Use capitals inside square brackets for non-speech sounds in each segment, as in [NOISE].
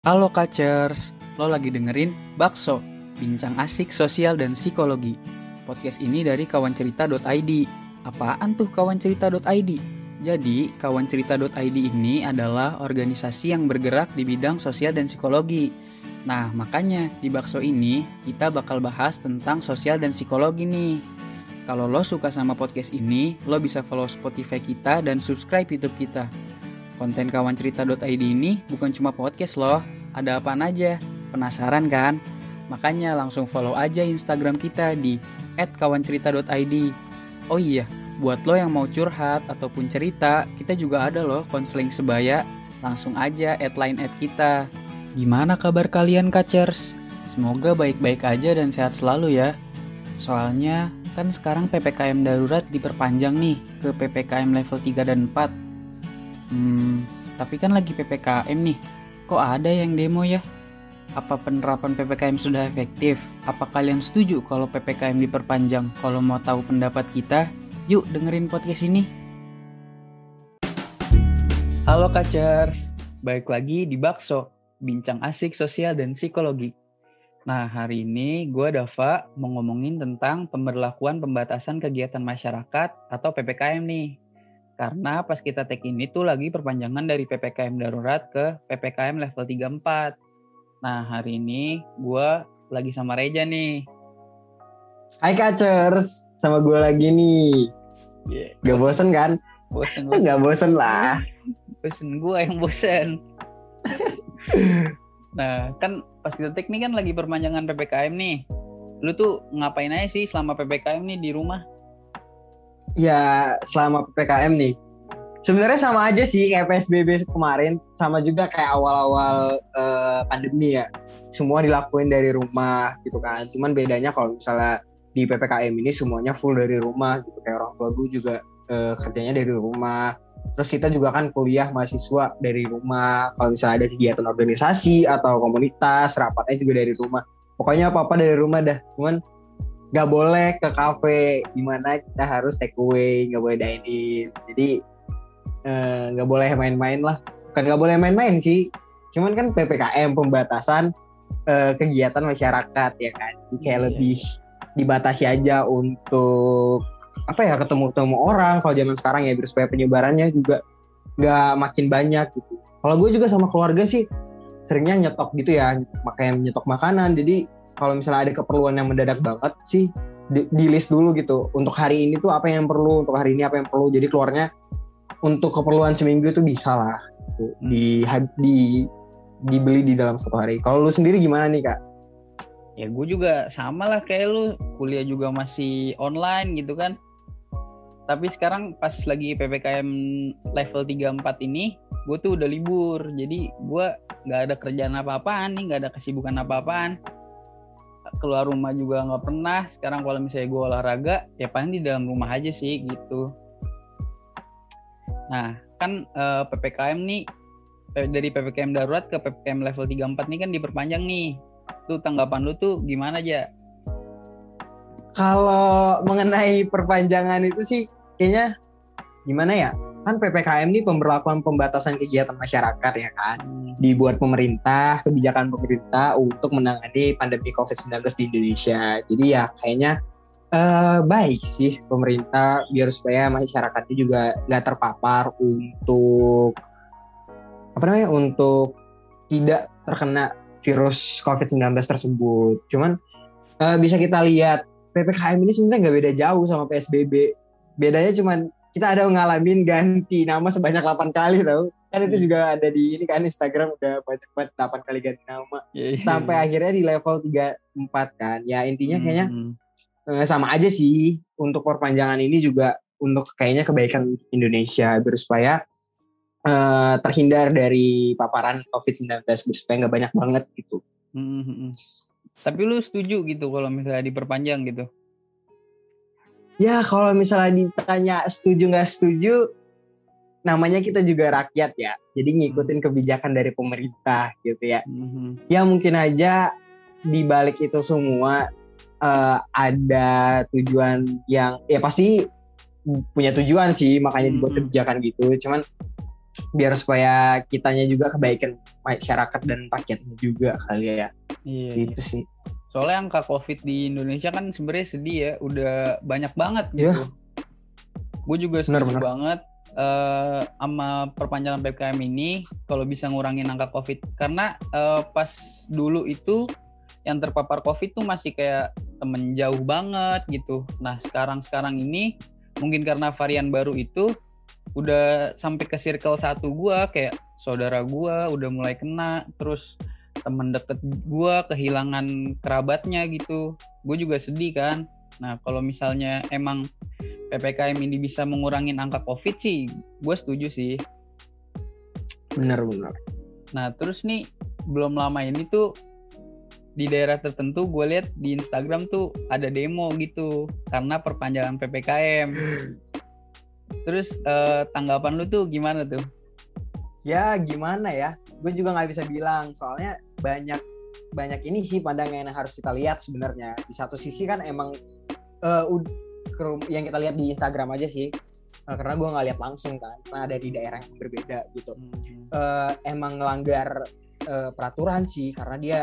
Halo Kacers, lo lagi dengerin Bakso, bincang asik sosial dan psikologi. Podcast ini dari kawancerita.id. Apaan tuh kawancerita.id? Jadi, kawancerita.id ini adalah organisasi yang bergerak di bidang sosial dan psikologi. Nah, makanya di Bakso ini kita bakal bahas tentang sosial dan psikologi nih. Kalau lo suka sama podcast ini, lo bisa follow Spotify kita dan subscribe YouTube kita. Konten kawancerita.id ini bukan cuma podcast loh, ada apa aja. Penasaran kan? Makanya langsung follow aja Instagram kita di @kawancerita.id. Oh iya, buat lo yang mau curhat ataupun cerita, kita juga ada loh konseling sebaya. Langsung aja add line add kita. Gimana kabar kalian kacers? Semoga baik-baik aja dan sehat selalu ya. Soalnya kan sekarang PPKM darurat diperpanjang nih ke PPKM level 3 dan 4 Hmm, tapi kan lagi PPKM nih. Kok ada yang demo ya? Apa penerapan PPKM sudah efektif? Apa kalian setuju kalau PPKM diperpanjang? Kalau mau tahu pendapat kita, yuk dengerin podcast ini. Halo Kacers, baik lagi di Bakso, bincang asik sosial dan psikologi. Nah, hari ini gue Dava mau ngomongin tentang pemberlakuan pembatasan kegiatan masyarakat atau PPKM nih. Karena pas kita take ini tuh lagi perpanjangan dari PPKM darurat ke PPKM level 34. Nah, hari ini gue lagi sama Reja nih. Hai Kacers, sama gue lagi nih. Yeah. Gak bosen kan? Bosen [LAUGHS] gue. Gak bosen lah. bosen gue yang bosen. [LAUGHS] nah, kan pas kita take nih kan lagi perpanjangan PPKM nih. Lu tuh ngapain aja sih selama PPKM nih di rumah? Ya selama ppkm nih. Sebenarnya sama aja sih kayak psbb kemarin. Sama juga kayak awal-awal uh, pandemi ya. Semua dilakuin dari rumah gitu kan. Cuman bedanya kalau misalnya di ppkm ini semuanya full dari rumah gitu. Kayak orang tua gue juga uh, kerjanya dari rumah. Terus kita juga kan kuliah mahasiswa dari rumah. Kalau misalnya ada kegiatan organisasi atau komunitas rapatnya juga dari rumah. Pokoknya apa apa dari rumah dah. Cuman nggak boleh ke kafe di mana kita harus take away nggak boleh dine in jadi eh, nggak uh, boleh main-main lah. Kan nggak boleh main-main sih. Cuman kan ppkm pembatasan uh, kegiatan masyarakat ya kan? Jadi kayak yeah. lebih dibatasi aja untuk apa ya ketemu-ketemu orang. Kalau zaman sekarang ya biar supaya penyebarannya juga nggak makin banyak gitu. Kalau gue juga sama keluarga sih seringnya nyetok gitu ya. Makanya nyetok makanan. Jadi kalau misalnya ada keperluan yang mendadak banget sih di, di list dulu gitu. Untuk hari ini tuh apa yang perlu untuk hari ini apa yang perlu. Jadi keluarnya untuk keperluan seminggu itu bisa lah. Gitu. Hmm. di di dibeli di dalam satu hari. Kalau lu sendiri gimana nih kak? Ya gue juga sama lah kayak lu. Kuliah juga masih online gitu kan. Tapi sekarang pas lagi ppkm level 34 ini gue tuh udah libur. Jadi gue nggak ada kerjaan apa-apaan nih nggak ada kesibukan apa-apaan keluar rumah juga nggak pernah. Sekarang kalau misalnya gue olahraga ya paling di dalam rumah aja sih gitu. Nah kan uh, eh, ppkm nih dari ppkm darurat ke ppkm level 34 nih kan diperpanjang nih. Tuh tanggapan lu tuh gimana aja kalau mengenai perpanjangan itu sih kayaknya gimana ya kan PPKM ini pemberlakuan pembatasan kegiatan masyarakat ya kan. Dibuat pemerintah kebijakan pemerintah untuk menangani pandemi COVID-19 di Indonesia. Jadi ya kayaknya uh, baik sih pemerintah biar supaya masyarakatnya juga nggak terpapar untuk apa namanya untuk tidak terkena virus COVID-19 tersebut. Cuman uh, bisa kita lihat PPKM ini sebenarnya nggak beda jauh sama PSBB bedanya cuman kita ada ngalamin ganti nama sebanyak 8 kali tau kan itu hmm. juga ada di ini kan Instagram udah banyak banget 8 kali ganti nama yeah, yeah, sampai akhirnya di level 34 kan ya intinya hmm. kayaknya uh, sama aja sih untuk perpanjangan ini juga untuk kayaknya kebaikan Indonesia biar supaya uh, terhindar dari paparan COVID-19 supaya nggak banyak banget gitu. Hmm, hmm, hmm. Tapi lu setuju gitu kalau misalnya diperpanjang gitu? Ya kalau misalnya ditanya setuju nggak setuju namanya kita juga rakyat ya jadi ngikutin hmm. kebijakan dari pemerintah gitu ya mm-hmm. ya mungkin aja di balik itu semua uh, ada tujuan yang ya pasti punya tujuan sih makanya dibuat mm-hmm. kebijakan gitu cuman biar supaya kitanya juga kebaikan masyarakat dan rakyatnya juga kali ya Iya. gitu sih Soalnya angka COVID di Indonesia kan sebenarnya sedih ya, udah banyak banget Iya. gitu. Gue juga Bener, setuju bener. banget eh sama perpanjangan PPKM ini kalau bisa ngurangin angka COVID. Karena eh, pas dulu itu yang terpapar COVID tuh masih kayak temen jauh banget gitu. Nah sekarang-sekarang ini mungkin karena varian baru itu udah sampai ke circle satu gua kayak saudara gua udah mulai kena terus temen deket gua kehilangan kerabatnya gitu. Gue juga sedih kan. Nah kalau misalnya emang ppkm ini bisa mengurangin angka covid sih gue setuju sih. Bener-bener nah terus nih belum lama ini tuh di daerah tertentu gue lihat di Instagram tuh ada demo gitu karena perpanjangan ppkm terus eh, tanggapan lu tuh gimana tuh? Ya gimana ya? Gue juga nggak bisa bilang soalnya banyak banyak ini sih pandangan yang harus kita lihat sebenarnya. Di satu sisi kan emang ke- yang kita lihat di Instagram aja sih Eh, karena gue nggak lihat langsung kan karena ada di daerah yang berbeda gitu. Eh, emang ngelanggar eh, peraturan sih karena dia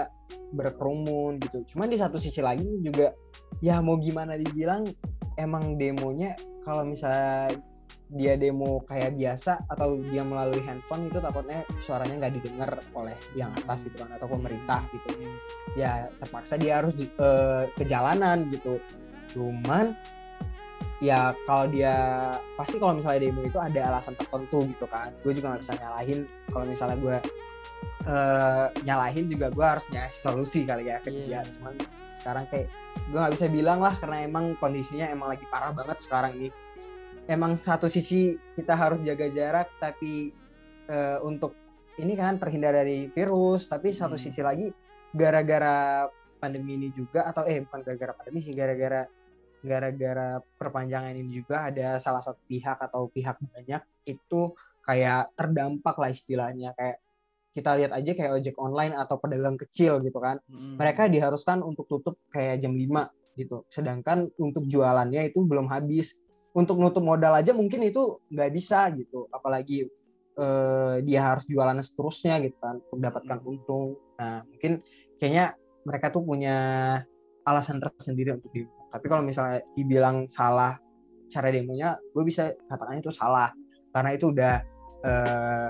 berkerumun gitu. Cuman di satu sisi lagi juga ya mau gimana dibilang emang demonya kalau misalnya dia demo kayak biasa atau dia melalui handphone itu takutnya suaranya nggak didengar oleh yang atas gitu kan atau pemerintah gitu. Ya terpaksa dia harus eh, ke jalanan gitu. Cuman ya kalau dia pasti kalau misalnya demo itu ada alasan tertentu gitu kan. Gue juga nggak bisa nyalahin. Kalau misalnya gue eh, nyalahin juga gue harus ngasih solusi kali ya ke dia. Iya. cuman sekarang kayak gue nggak bisa bilang lah karena emang kondisinya emang lagi parah banget sekarang ini emang satu sisi kita harus jaga jarak tapi eh, untuk ini kan terhindar dari virus tapi satu Hmm. sisi lagi gara-gara pandemi ini juga atau eh bukan gara-gara pandemi sih gara-gara gara-gara perpanjangan ini juga ada salah satu pihak atau pihak banyak itu kayak terdampak lah istilahnya. Kayak kita lihat aja kayak ojek online atau pedagang kecil gitu kan. Mereka diharuskan untuk tutup kayak jam 5 gitu. Sedangkan untuk jualannya itu belum habis untuk nutup modal aja mungkin itu nggak bisa gitu. Apalagi eh, dia harus jualan seterusnya gitu kan untuk mendapatkan Hmm. untung. Nah mungkin kayaknya mereka tuh punya alasan tersendiri untuk demo tapi kalau misalnya dibilang salah cara demonya gue bisa katakan itu salah. Karena itu udah eh,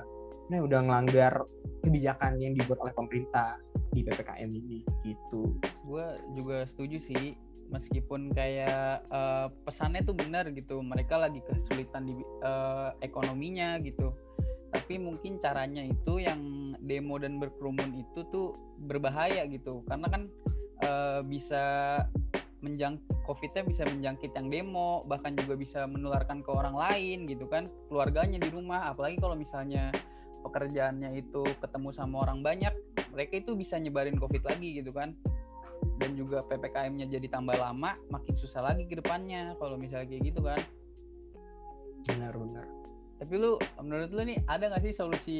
ini udah ngelanggar kebijakan yang dibuat oleh pemerintah di ppkm ini gitu. Gue juga setuju sih meskipun kayak eh, pesannya tuh benar gitu mereka lagi kesulitan di eh, ekonominya gitu. Tapi mungkin caranya itu yang demo dan berkerumun itu tuh berbahaya gitu. Karena kan eh, bisa menjang covidnya bisa menjangkit yang demo bahkan juga bisa menularkan ke orang lain gitu kan keluarganya di rumah. Apalagi kalau misalnya pekerjaannya itu ketemu sama orang banyak mereka itu bisa nyebarin covid lagi gitu kan dan juga ppkm-nya jadi tambah lama makin susah lagi ke depannya kalau misalnya kayak gitu kan. Benar-benar tapi lu menurut lu nih ada nggak sih solusi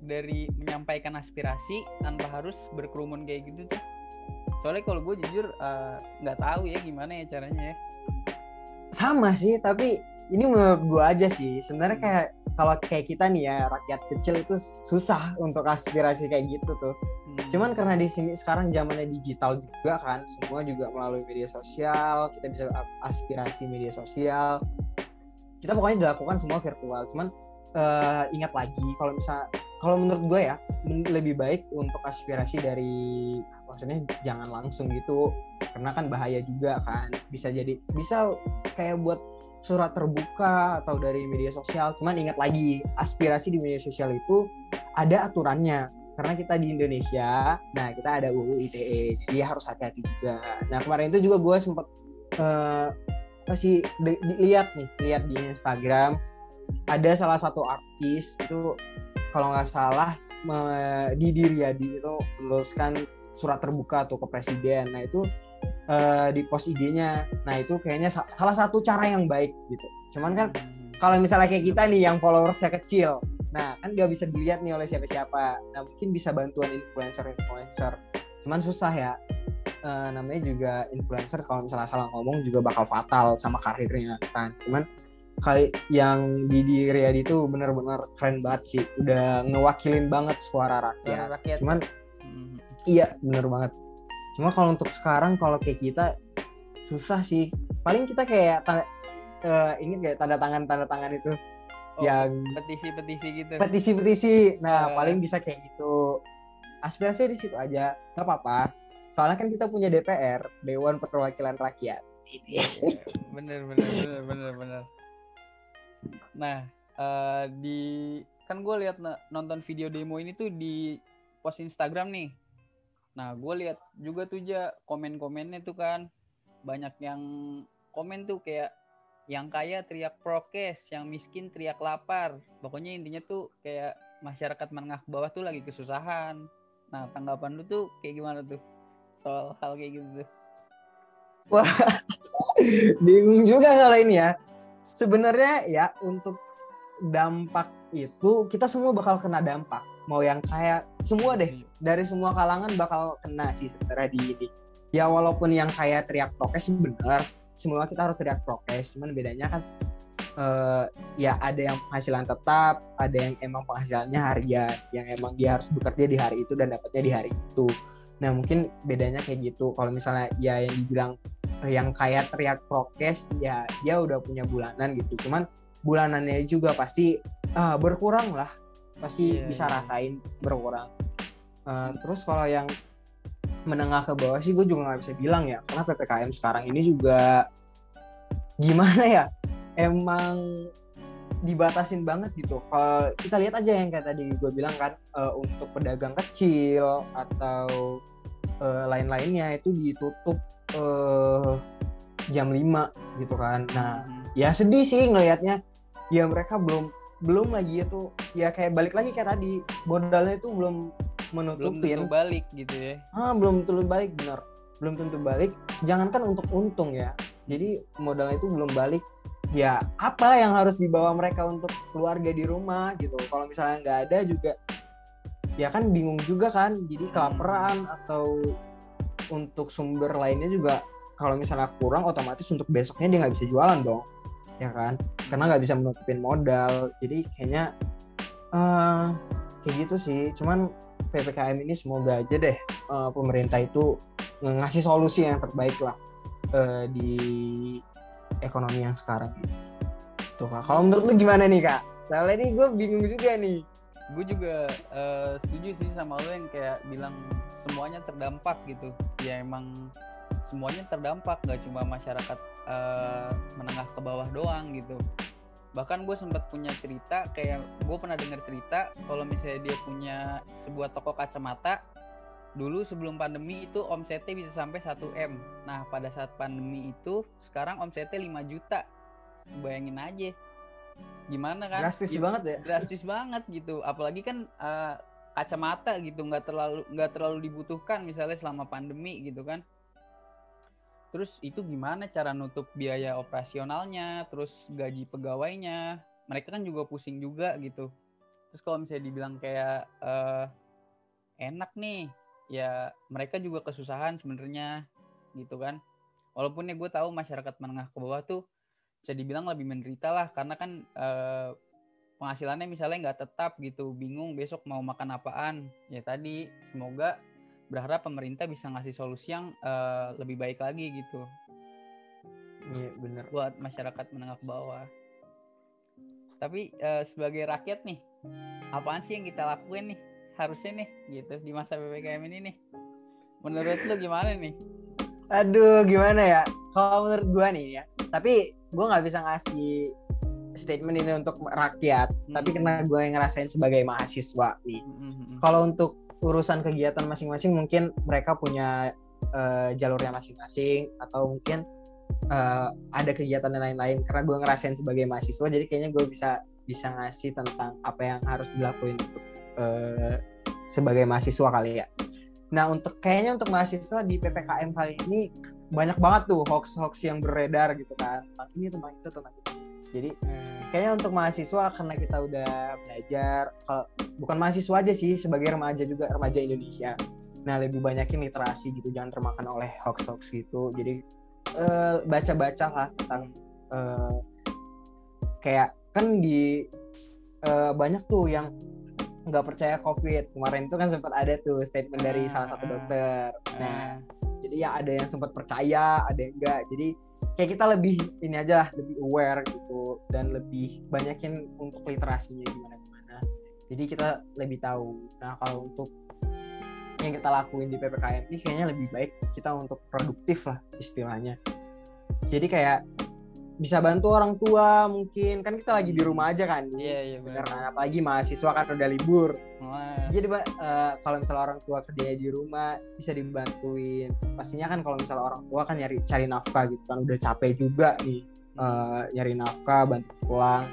dari menyampaikan aspirasi tanpa harus berkerumun kayak gitu tuh? Soalnya kalau gue jujur eh, nggak tahu ya gimana ya caranya ya. Sama sih tapi ini menurut gua aja sih. Sebenarnya Hmm. kayak kalau kayak kita nih ya rakyat kecil itu susah untuk aspirasi kayak gitu tuh. Cuman karena di sini sekarang zamannya digital juga kan semua juga melalui media sosial kita bisa aspirasi media sosial. Kita pokoknya dilakukan semua virtual cuman eh, ingat lagi kalau misal kalau menurut gue ya lebih baik untuk aspirasi dari maksudnya jangan langsung gitu karena kan bahaya juga kan bisa jadi bisa kayak buat surat terbuka atau dari media sosial cuman ingat lagi aspirasi di media sosial itu ada aturannya karena kita di Indonesia nah kita ada UU ITE jadi harus hati-hati juga. Nah kemarin itu juga gue sempet eh, kasih de- di- lihat nih lihat di Instagram ada salah satu artis itu kalau nggak salah me- Didi Riyadi itu menuliskan surat terbuka tuh ke presiden. Nah itu eh, di post IG-nya nah itu kayaknya sa- salah satu cara yang baik gitu. Cuman kan kalau misalnya kayak kita nih yang followersnya kecil nah kan nggak bisa dilihat nih oleh siapa-siapa. Nah mungkin bisa bantuan influencer-influencer. Cuman susah ya. Eh, namanya juga influencer kalau misalnya salah ngomong juga bakal fatal sama karirnya kan. Cuman kali yang Didi Riyadi itu benar-benar keren banget sih. Udah ngewakilin banget suara rakyat, Suara rakyat. cuman Mhm. iya bener banget. Cuma kalau untuk sekarang kalau kayak kita susah sih. Paling kita kayak tanda, eh, ingat kayak tanda tangan tanda tangan itu Oh, yang petisi-petisi gitu. petisi-petisi. Nah Eh. paling bisa kayak gitu. Aspirasi di situ aja. Nggak apa-apa. Soalnya kan kita punya DPR Dewan Perwakilan Rakyat. Bener bener bener bener bener. Nah eh, di kan gue lihat nonton video demo ini tuh di post Instagram nih. Nah gue lihat juga tuh ja komen-komennya tuh kan. Banyak yang komen tuh kayak yang kaya teriak prokes yang miskin teriak lapar. Pokoknya intinya tuh kayak masyarakat menengah ke bawah tuh lagi kesusahan. Nah tanggapan lu tuh kayak gimana tuh? Soal hal kayak gitu tuh. [LAUGHS] Bingung juga kalau ini ya. Sebenarnya ya untuk dampak itu kita semua bakal kena dampak. Mau yang kayak semua deh. Dari semua kalangan bakal kena sih sebenarnya di ini. Ya walaupun yang kayak teriak prokes bener semua kita harus teriak prokes cuman bedanya kan eh, ya ada yang penghasilan tetap ada yang emang penghasilannya harian yang emang dia harus bekerja di hari itu dan dapatnya di hari itu. Nah mungkin bedanya kayak gitu. Kalau misalnya ya yang dibilang eh, yang kayak teriak prokes ya dia udah punya bulanan gitu. Cuman bulanannya juga pasti ah, berkurang lah. Pasti Iya, bisa iya. rasain berkurang. Eh, terus kalau yang menengah ke bawah sih gue juga nggak bisa bilang ya. Karena ppkm sekarang ini juga gimana ya emang dibatasin banget gitu. Kalau kita lihat aja yang kayak tadi gue bilang kan eh, untuk pedagang kecil atau eh, lain-lainnya itu ditutup eh, jam 5 gitu kan. Nah Mhm. ya sedih sih ngelihatnya. Ya mereka belum belum lagi itu ya kayak balik lagi kayak tadi modalnya itu belum belum menutupin. tentu balik gitu ya. Ah belum tentu balik bener. Belum tentu balik. Jangankan untuk untung ya. Jadi modalnya itu belum balik. Ya apa yang harus dibawa mereka untuk keluarga di rumah gitu? Kalau misalnya nggak ada juga ya kan bingung juga kan. Jadi kelaparan atau untuk sumber lainnya juga kalau misalnya kurang otomatis untuk besoknya dia nggak bisa jualan dong ya kan? Karena nggak bisa menutupin modal. Jadi kayaknya eh kayak gitu sih. Cuman ppkm ini semoga aja deh eh, pemerintah itu ngasih solusi yang terbaik lah eh, di ekonomi yang sekarang. Tuh kak. Kalau menurut lu gimana nih kak? Soalnya ini gue bingung juga nih. Gue juga eh, setuju sih sama lo yang kayak bilang semuanya terdampak gitu. Ya emang semuanya terdampak gak cuma masyarakat eh, menengah ke bawah doang gitu bahkan gue sempat punya cerita kayak gue pernah dengar cerita kalau misalnya dia punya sebuah toko kacamata dulu sebelum pandemi itu omsetnya bisa sampai 1 m. Nah pada saat pandemi itu sekarang omsetnya 5 juta. Bayangin aja. Gimana kan? Drastis Gitu. banget ya. Drastis banget gitu. Apalagi kan eh, kacamata gitu nggak terlalu nggak terlalu dibutuhkan misalnya selama pandemi gitu kan terus itu gimana cara nutup biaya operasionalnya terus gaji pegawainya? Mereka kan juga pusing juga gitu. Terus kalau misalnya dibilang kayak eh, enak nih ya mereka juga kesusahan sebenarnya gitu kan. Walaupun ya gue tahu masyarakat menengah ke bawah tuh bisa dibilang lebih menderita lah. Karena kan eh, penghasilannya misalnya nggak tetap gitu bingung besok mau makan apaan. Ya tadi semoga berharap pemerintah bisa ngasih solusi yang eh, lebih baik lagi gitu. Iya bener buat masyarakat menengah ke bawah. Tapi eh, sebagai rakyat nih apaan sih yang kita lakuin nih harusnya nih gitu di masa ppkm ini nih? Menurut lu gimana nih? Aduh gimana ya? Kalau menurut gue nih ya tapi gue nggak bisa ngasih statement ini untuk rakyat tapi Hmm. karena gue yang ngerasain sebagai mahasiswa nih. Mm-mm. kalau untuk urusan kegiatan masing-masing mungkin mereka punya eh, jalurnya masing-masing atau mungkin eh, ada kegiatan lain-lain. Karena gue ngerasain sebagai mahasiswa jadi kayaknya gue bisa bisa ngasih tentang apa yang harus dilakuin untuk eh, sebagai mahasiswa kali ya. Nah untuk kayaknya untuk mahasiswa di ppkm kali ini banyak banget tuh hoax-hoax yang beredar gitu kan. Tentang ini tentang itu tentang itu. Jadi kayaknya untuk mahasiswa karena kita udah belajar kalau bukan mahasiswa aja sih sebagai remaja juga remaja Indonesia. Nah lebih banyakin literasi gitu jangan termakan oleh hoax hoax gitu. Jadi eh, baca-baca lah tentang eh, kayak kan di uh, banyak tuh yang nggak percaya covid. Kemarin itu kan sempat ada tuh statement dari salah satu dokter. nah jadi ya ada yang sempat percaya ada yang enggak jadi kayak kita lebih ini aja lebih aware gitu dan lebih banyakin untuk literasinya gimana gimana jadi kita lebih tahu. Nah kalau untuk yang kita lakuin di ppkm ini kayaknya lebih baik kita untuk produktif lah istilahnya. Jadi kayak bisa bantu orang tua mungkin. Kan kita lagi di rumah aja kan. Iya iya benar. Kan? Apalagi mahasiswa kan udah libur. Wah. jadi uh, kalau misalnya orang tua kerja di rumah bisa dibantuin. Pastinya kan kalau misalnya orang tua kan nyari cari nafkah gitu kan. Udah capek juga nih uh, nyari nafkah bantu pulang.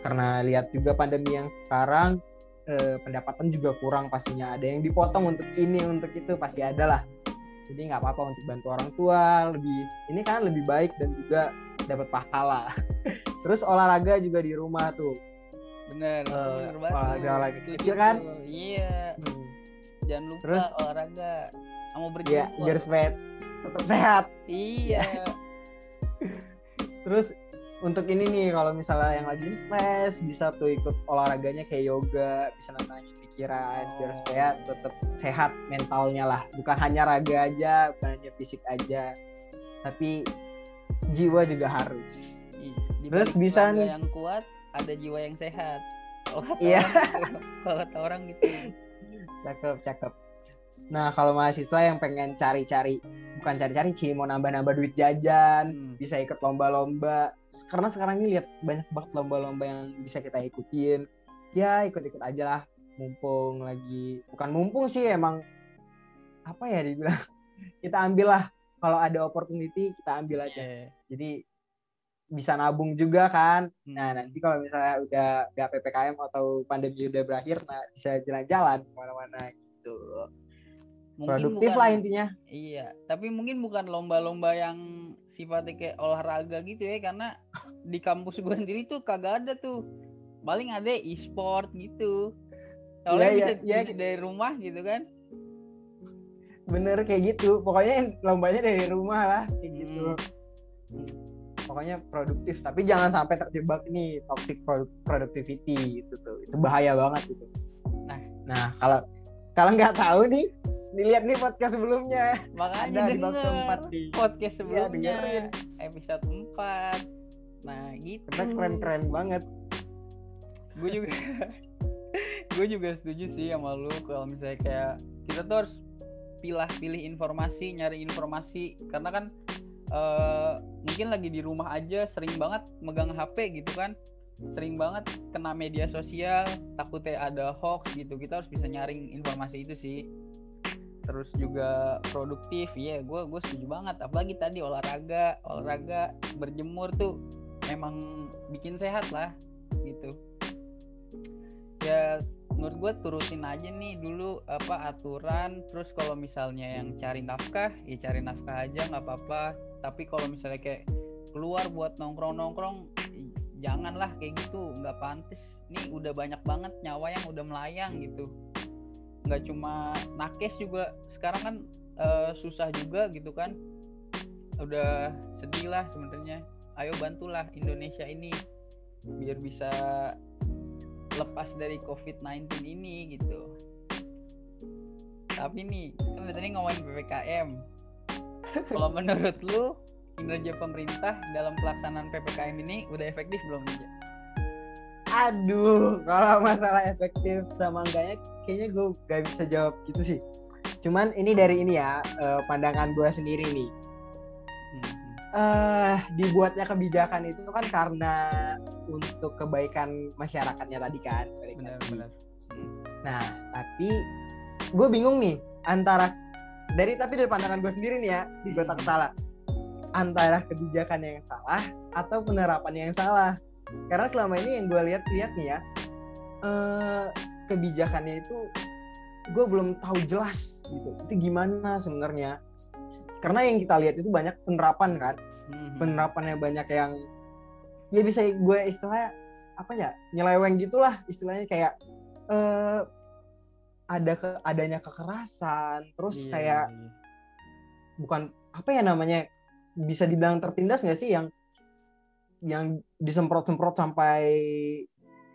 Karena lihat juga pandemi yang sekarang uh, pendapatan juga kurang pastinya. Ada yang dipotong untuk ini untuk itu pasti ada lah. Jadi nggak apa-apa untuk bantu orang tua lebih ini kan lebih baik dan juga dapat pahala. [LAUGHS] Terus olahraga juga di rumah tuh. Bener, uh, bener olahraga olahraga kecil kan? iya. Hmm. jangan lupa terus? olahraga. Mau iya, berjemur iya, biar supaya tetap sehat. Iya [LAUGHS] terus untuk ini nih kalau misalnya yang lagi stres bisa tuh ikut olahraganya kayak yoga bisa nenangin pikiran oh. biar supaya tetap sehat mentalnya lah bukan hanya raga aja bukan hanya fisik aja tapi jiwa juga harus. Di Terus bisa nih yang kuat ada jiwa yang sehat. iya. Kalau kata orang gitu. [LAUGHS] Cakep, cakep. Nah, kalau mahasiswa yang pengen cari-cari bukan cari-cari sih mau nambah-nambah duit jajan, hmm. bisa ikut lomba-lomba. Karena sekarang ini lihat banyak banget lomba-lomba yang bisa kita ikutin. Ya, ikut-ikut aja lah. Mumpung lagi bukan mumpung sih emang apa ya dibilang [LAUGHS] kita ambil lah kalau ada opportunity kita ambil aja yeah. jadi bisa nabung juga kan hmm. nah nanti kalau misalnya udah gak ppkm atau pandemi udah berakhir nah bisa jalan-jalan ke mana-mana gitu mungkin produktif bukan, lah intinya. Iya tapi mungkin bukan lomba-lomba yang sifatnya kayak olahraga gitu ya karena di kampus gue sendiri tuh kagak ada tuh. Paling ada e-sport gitu. Soalnya yeah, bisa, yeah, bisa dari rumah gitu kan. Bener kayak gitu. Pokoknya lombanya dari rumah lah kayak gitu. Hmm. pokoknya produktif. Tapi jangan sampai terjebak nih toxic productivity gitu tuh. Itu bahaya banget gitu. Nah. Nah kalau kalau nggak tahu nih dilihat nih podcast sebelumnya. Makanya ada di box tempat di podcast iya, sebelumnya ya, episode 4 nah gitu. Karena keren keren banget. Gue juga [LAUGHS] gue juga setuju sih sama lu kalau misalnya kayak kita tuh harus pilih-pilih informasi, nyari informasi. Karena kan uh, mungkin lagi di rumah aja sering banget megang HP gitu kan. Sering banget kena media sosial, takutnya ada hoax gitu. Kita harus bisa nyaring informasi itu sih. Terus juga produktif, ya yeah, gue gue setuju banget. Apalagi tadi olahraga, olahraga berjemur tuh memang bikin sehat lah gitu. Ya menurut gue turutin aja nih dulu apa aturan. Terus kalau misalnya yang cari nafkah ya cari nafkah aja nggak apa-apa. Tapi kalau misalnya kayak keluar buat nongkrong nongkrong janganlah kayak gitu nggak pantas nih udah banyak banget nyawa yang udah melayang gitu nggak cuma nakes juga sekarang kan uh, susah juga gitu kan udah sedih lah sebenarnya ayo bantulah Indonesia ini biar bisa lepas dari COVID-19 ini gitu. Tapi nih, kan tadi ngomongin PPKM. Kalau [LAUGHS] menurut lu, kinerja pemerintah dalam pelaksanaan PPKM ini udah efektif belum nih? Aduh, kalau masalah efektif sama enggaknya, kayaknya gue gak bisa jawab gitu sih. Cuman ini dari ini ya, eh, pandangan gue sendiri nih uh, dibuatnya kebijakan itu kan karena untuk kebaikan masyarakatnya tadi kan. Benar, benar. Nah, tapi gue bingung nih antara dari tapi dari pandangan gue sendiri nih ya, di gue tak salah antara kebijakan yang salah atau penerapan yang salah. Karena selama ini yang gue lihat-lihat nih ya, uh, kebijakannya itu gue belum tahu jelas gitu itu gimana sebenarnya karena yang kita lihat itu banyak penerapan kan hmm. penerapannya banyak yang ya bisa gue istilahnya apa ya nyeleweng gitulah istilahnya kayak uh, ada ke adanya kekerasan terus yeah. kayak iya. bukan apa ya namanya bisa dibilang tertindas nggak sih yang yang disemprot-semprot sampai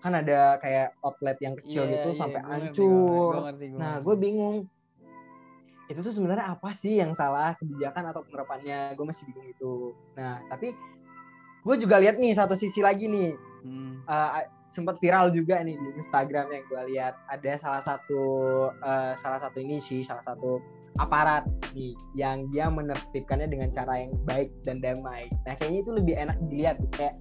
kan ada kayak outlet yang kecil Iya, gitu iya, sampai gua ngerti, hancur. gua ngerti, gua Nah, ngerti. gue bingung. Itu tuh sebenarnya apa sih yang salah kebijakan atau penerapannya? Gue masih bingung itu. Nah, tapi gue juga lihat nih satu sisi lagi nih. Hmm. Eh, sempat viral juga nih di Instagram yang gue lihat ada salah satu eh, salah satu ini sih salah satu aparat nih yang dia menertibkannya dengan cara yang baik dan damai. Nah kayaknya itu lebih enak dilihat gitu. kayak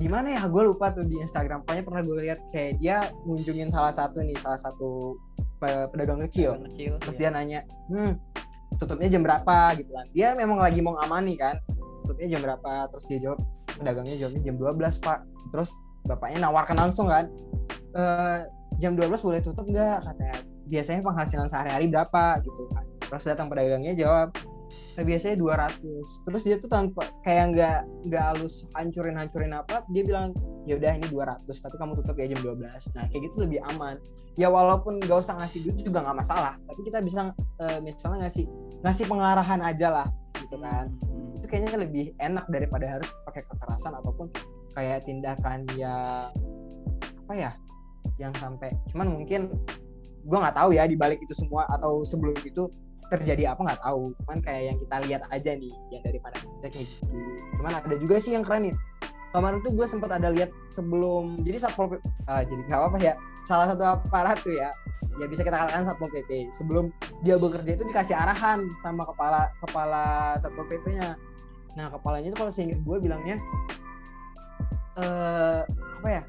di mana ya? Gue lupa tuh di Instagram. Pokoknya pernah gue lihat kayak dia ngunjungin salah satu nih salah satu pe- pedagang kecil. Yang kecil terus iya. dia nanya hmm tutupnya jam berapa? Gitu kan. Dia memang lagi mau ngamani kan tutupnya jam berapa? Terus dia jawab pedagangnya jawabnya jam 12 pak. Terus bapaknya nawarkan langsung kan "Eh, jam 12 boleh tutup nggak? Katanya biasanya penghasilan sehari-hari berapa? Gitu kan. Terus datang pedagangnya jawab "Eh, biasanya 200 terus dia tuh tanpa kayak nggak nggak halus hancurin hancurin apa dia bilang ya udah ini 200 tapi kamu tutup ya jam 12 nah kayak gitu lebih aman. Ya walaupun nggak usah ngasih duit juga nggak masalah tapi kita bisa eh, misalnya ngasih ngasih pengarahan aja lah gitu kan. Itu kayaknya lebih enak daripada harus pakai kekerasan ataupun kayak tindakan yang apa ya yang sampai cuman mungkin gue nggak tahu ya di balik itu semua atau sebelum itu terjadi apa nggak tahu. Cuman kayak yang kita lihat aja nih yang dari gitu cuman ada juga sih yang keren nih. Kemarin tuh gue sempat ada lihat sebelum jadi satpol ah, jadi nggak apa ya. Salah satu aparat tuh ya. Ya bisa kita katakan satpol pp sebelum dia bekerja itu dikasih arahan sama kepala kepala satpol pp-nya nah kepalanya itu kalau seingat gue bilangnya eh apa ya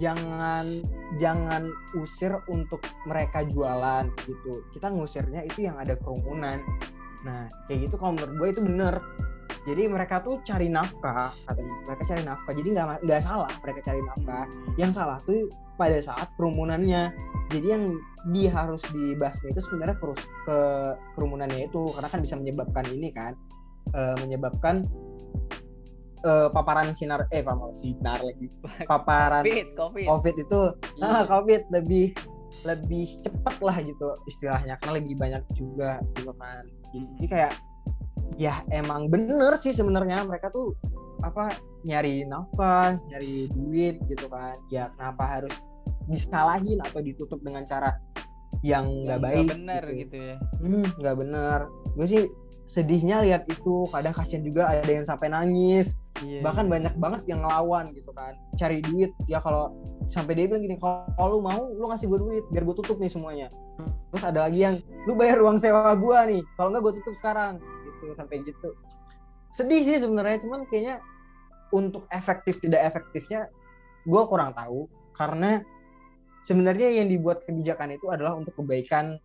jangan jangan usir untuk mereka jualan gitu. Kita ngusirnya itu yang ada kerumunan. Nah kayak gitu kalau menurut gue itu bener. Jadi mereka tuh cari nafkah katanya. Mereka cari nafkah. Jadi nggak nggak salah mereka cari nafkah. Yang salah tuh pada saat kerumunannya. Jadi yang dia harus dibasmi itu sebenarnya kerus ke kerumunannya itu. Karena kan bisa menyebabkan ini kan. Eh, menyebabkan eh, paparan sinar eh paparan sinar lagi. Paparan covid covid. Covid itu Iya. ah, covid lebih lebih cepat lah gitu istilahnya karena lebih banyak juga gitu kan. Jadi kayak ya emang bener sih sebenarnya mereka tuh apa nyari nafkah nyari duit gitu kan. Ya kenapa harus disalahin atau ditutup dengan cara yang nggak baik benar gitu. ya. Hmm, nggak bener. Gue sih sedihnya lihat itu kadang kasihan juga ada yang sampai nangis. Iya, bahkan iya. banyak banget yang ngelawan gitu kan cari duit. Ya kalau sampai dia bilang gini kalau lu mau lu ngasih gue duit biar gue tutup nih semuanya. Terus ada lagi yang lu bayar uang sewa gue nih kalau nggak gue tutup sekarang. Gitu sampai gitu. Sedih sih sebenarnya cuman kayaknya untuk efektif tidak efektifnya gue kurang tahu. Karena sebenarnya yang dibuat kebijakan itu adalah untuk kebaikan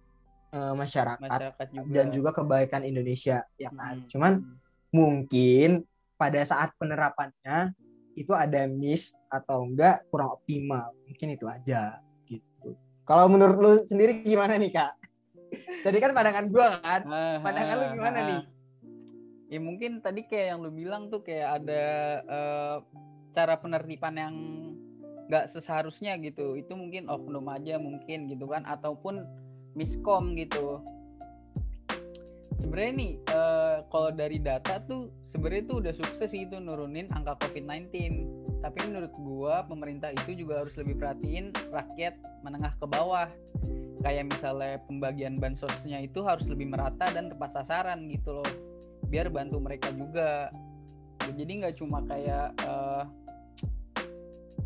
eh, masyarakat, masyarakat juga dan juga kebaikan Indonesia ya kan Hmm. cuman mungkin pada saat penerapannya itu ada miss atau enggak kurang optimal mungkin itu aja gitu kalau menurut lu sendiri gimana nih kak [LAUGHS] tadi kan pandangan gua kan Ah, pandangan lu ah, gimana ah. nih? Ya mungkin tadi kayak yang lu bilang tuh kayak ada eh, cara penertiban yang nggak seharusnya gitu. Itu mungkin oknum aja mungkin gitu kan ataupun miskom gitu. Sebenarnya nih eh, kalau dari data tuh sebenarnya tuh udah sukses sih itu nurunin angka COVID-19. Tapi menurut gua pemerintah itu juga harus lebih perhatiin rakyat menengah ke bawah kayak misalnya pembagian bansosnya itu harus lebih merata dan tepat sasaran gitu loh biar bantu mereka juga jadi nggak cuma kayak eh,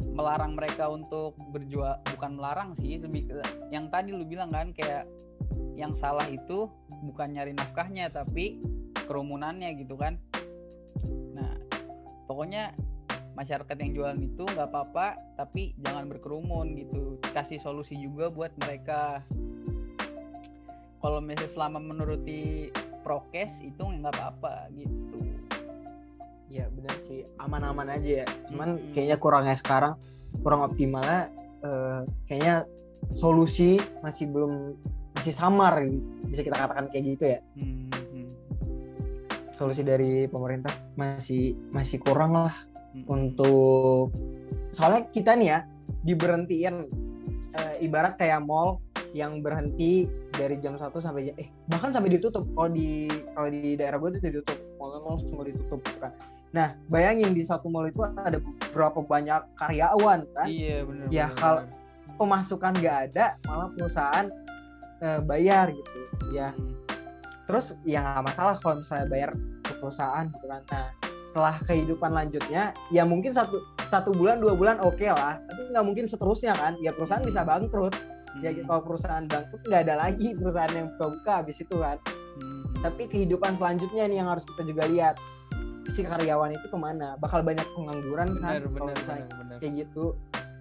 melarang mereka untuk berjual bukan melarang sih lebih ke yang tadi lu bilang kan kayak yang salah itu bukan nyari nafkahnya tapi kerumunannya gitu kan. Nah pokoknya masyarakat yang jualan itu nggak apa-apa tapi jangan berkerumun gitu. Kasih solusi juga buat mereka. Kalau misalnya selama menuruti prokes itu nggak apa-apa gitu ya benar sih. Aman-aman aja ya. Cuman Mm-mm. kayaknya kurangnya sekarang kurang optimalnya eh, kayaknya solusi masih belum masih samar gitu. bisa kita katakan kayak gitu ya. Hmm, hmm, solusi dari pemerintah masih masih kurang lah hmm. untuk soalnya kita nih ya diberhentiin eh, ibarat kayak mall yang berhenti dari jam 1 sampai jam eh bahkan sampai ditutup. Kalau di kalau di daerah gue itu ditutup. Mall mall semua ditutup kan Nah, bayangin di satu mall itu ada berapa banyak karyawan kan? Iya benar. Ya, kalau-. Pemasukan nggak ada, malah perusahaan eh, bayar gitu. Ya, Hmm. terus ya nggak masalah kalau misalnya bayar ke perusahaan gitu kan. Nah, setelah kehidupan lanjutnya, ya mungkin satu satu bulan dua bulan oke lah, tapi nggak mungkin seterusnya kan? Ya perusahaan bisa bangkrut. Ya Hmm. kalau perusahaan bangkrut nggak ada lagi perusahaan yang buka-buka habis itu kan. Hmm. Tapi kehidupan selanjutnya nih yang harus kita juga lihat. Si karyawan itu ke mana? Bakal banyak pengangguran kan? benar kalau misalnya benar. kayak gitu.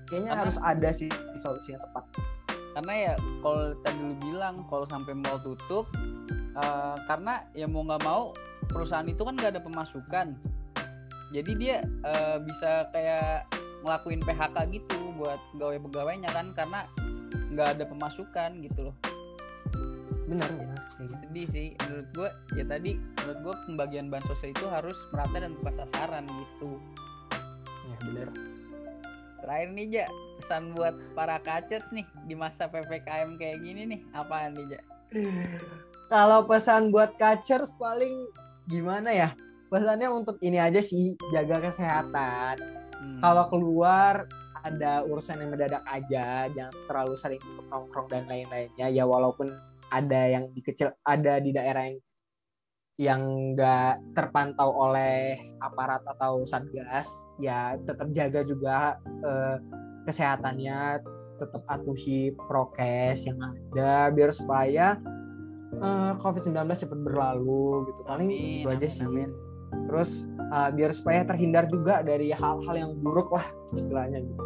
Kayaknya Karena- harus ada sih solusi yang tepat. karena ya kalau tadi lu bilang kalau sampai mall tutup eh, karena ya mau nggak mau perusahaan itu kan nggak ada pemasukan jadi dia eh, bisa kayak ngelakuin PHK gitu buat pegawai-pegawainya kan karena nggak ada pemasukan gitu loh Benar, benar. Kayak gitu. sedih sih menurut gue ya tadi menurut gue pembagian bansos itu harus merata dan tepat sasaran gitu Ya, benar. terakhir nih Ja pesan buat para kacers nih di masa ppkm kayak gini nih apaan nih Ja Kalau pesan buat catchers paling gimana ya? Pesannya untuk ini aja sih, jaga kesehatan. Hmm. Kalau keluar ada urusan yang mendadak aja, jangan terlalu sering nongkrong dan lain-lainnya. Ya walaupun ada yang di kecil, ada di daerah yang yang nggak terpantau oleh aparat atau satgas, ya tetap jaga juga eh, kesehatannya, tetap atuhi prokes yang ada biar supaya eh, COVID-19 cepat berlalu gitu. Paling Amin, itu aja sih. amin. Terus uh, biar supaya terhindar juga dari hal-hal yang buruk lah istilahnya gitu.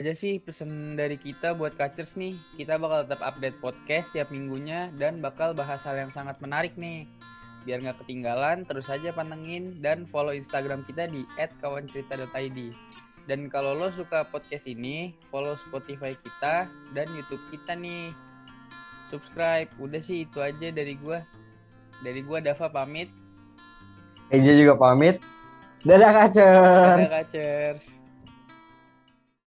Aja sih pesan dari kita buat Kacers nih. Kita bakal tetap update podcast tiap minggunya dan bakal bahas hal yang sangat menarik nih. Biar nggak ketinggalan terus aja pantengin dan follow Instagram kita di @kawancerita.id dan kalau lo suka podcast ini follow Spotify kita dan YouTube kita nih. Subscribe. Udah sih itu aja dari gua. Dari gua Dava pamit. Eja juga pamit. Dadah kacers. Dadah Kacers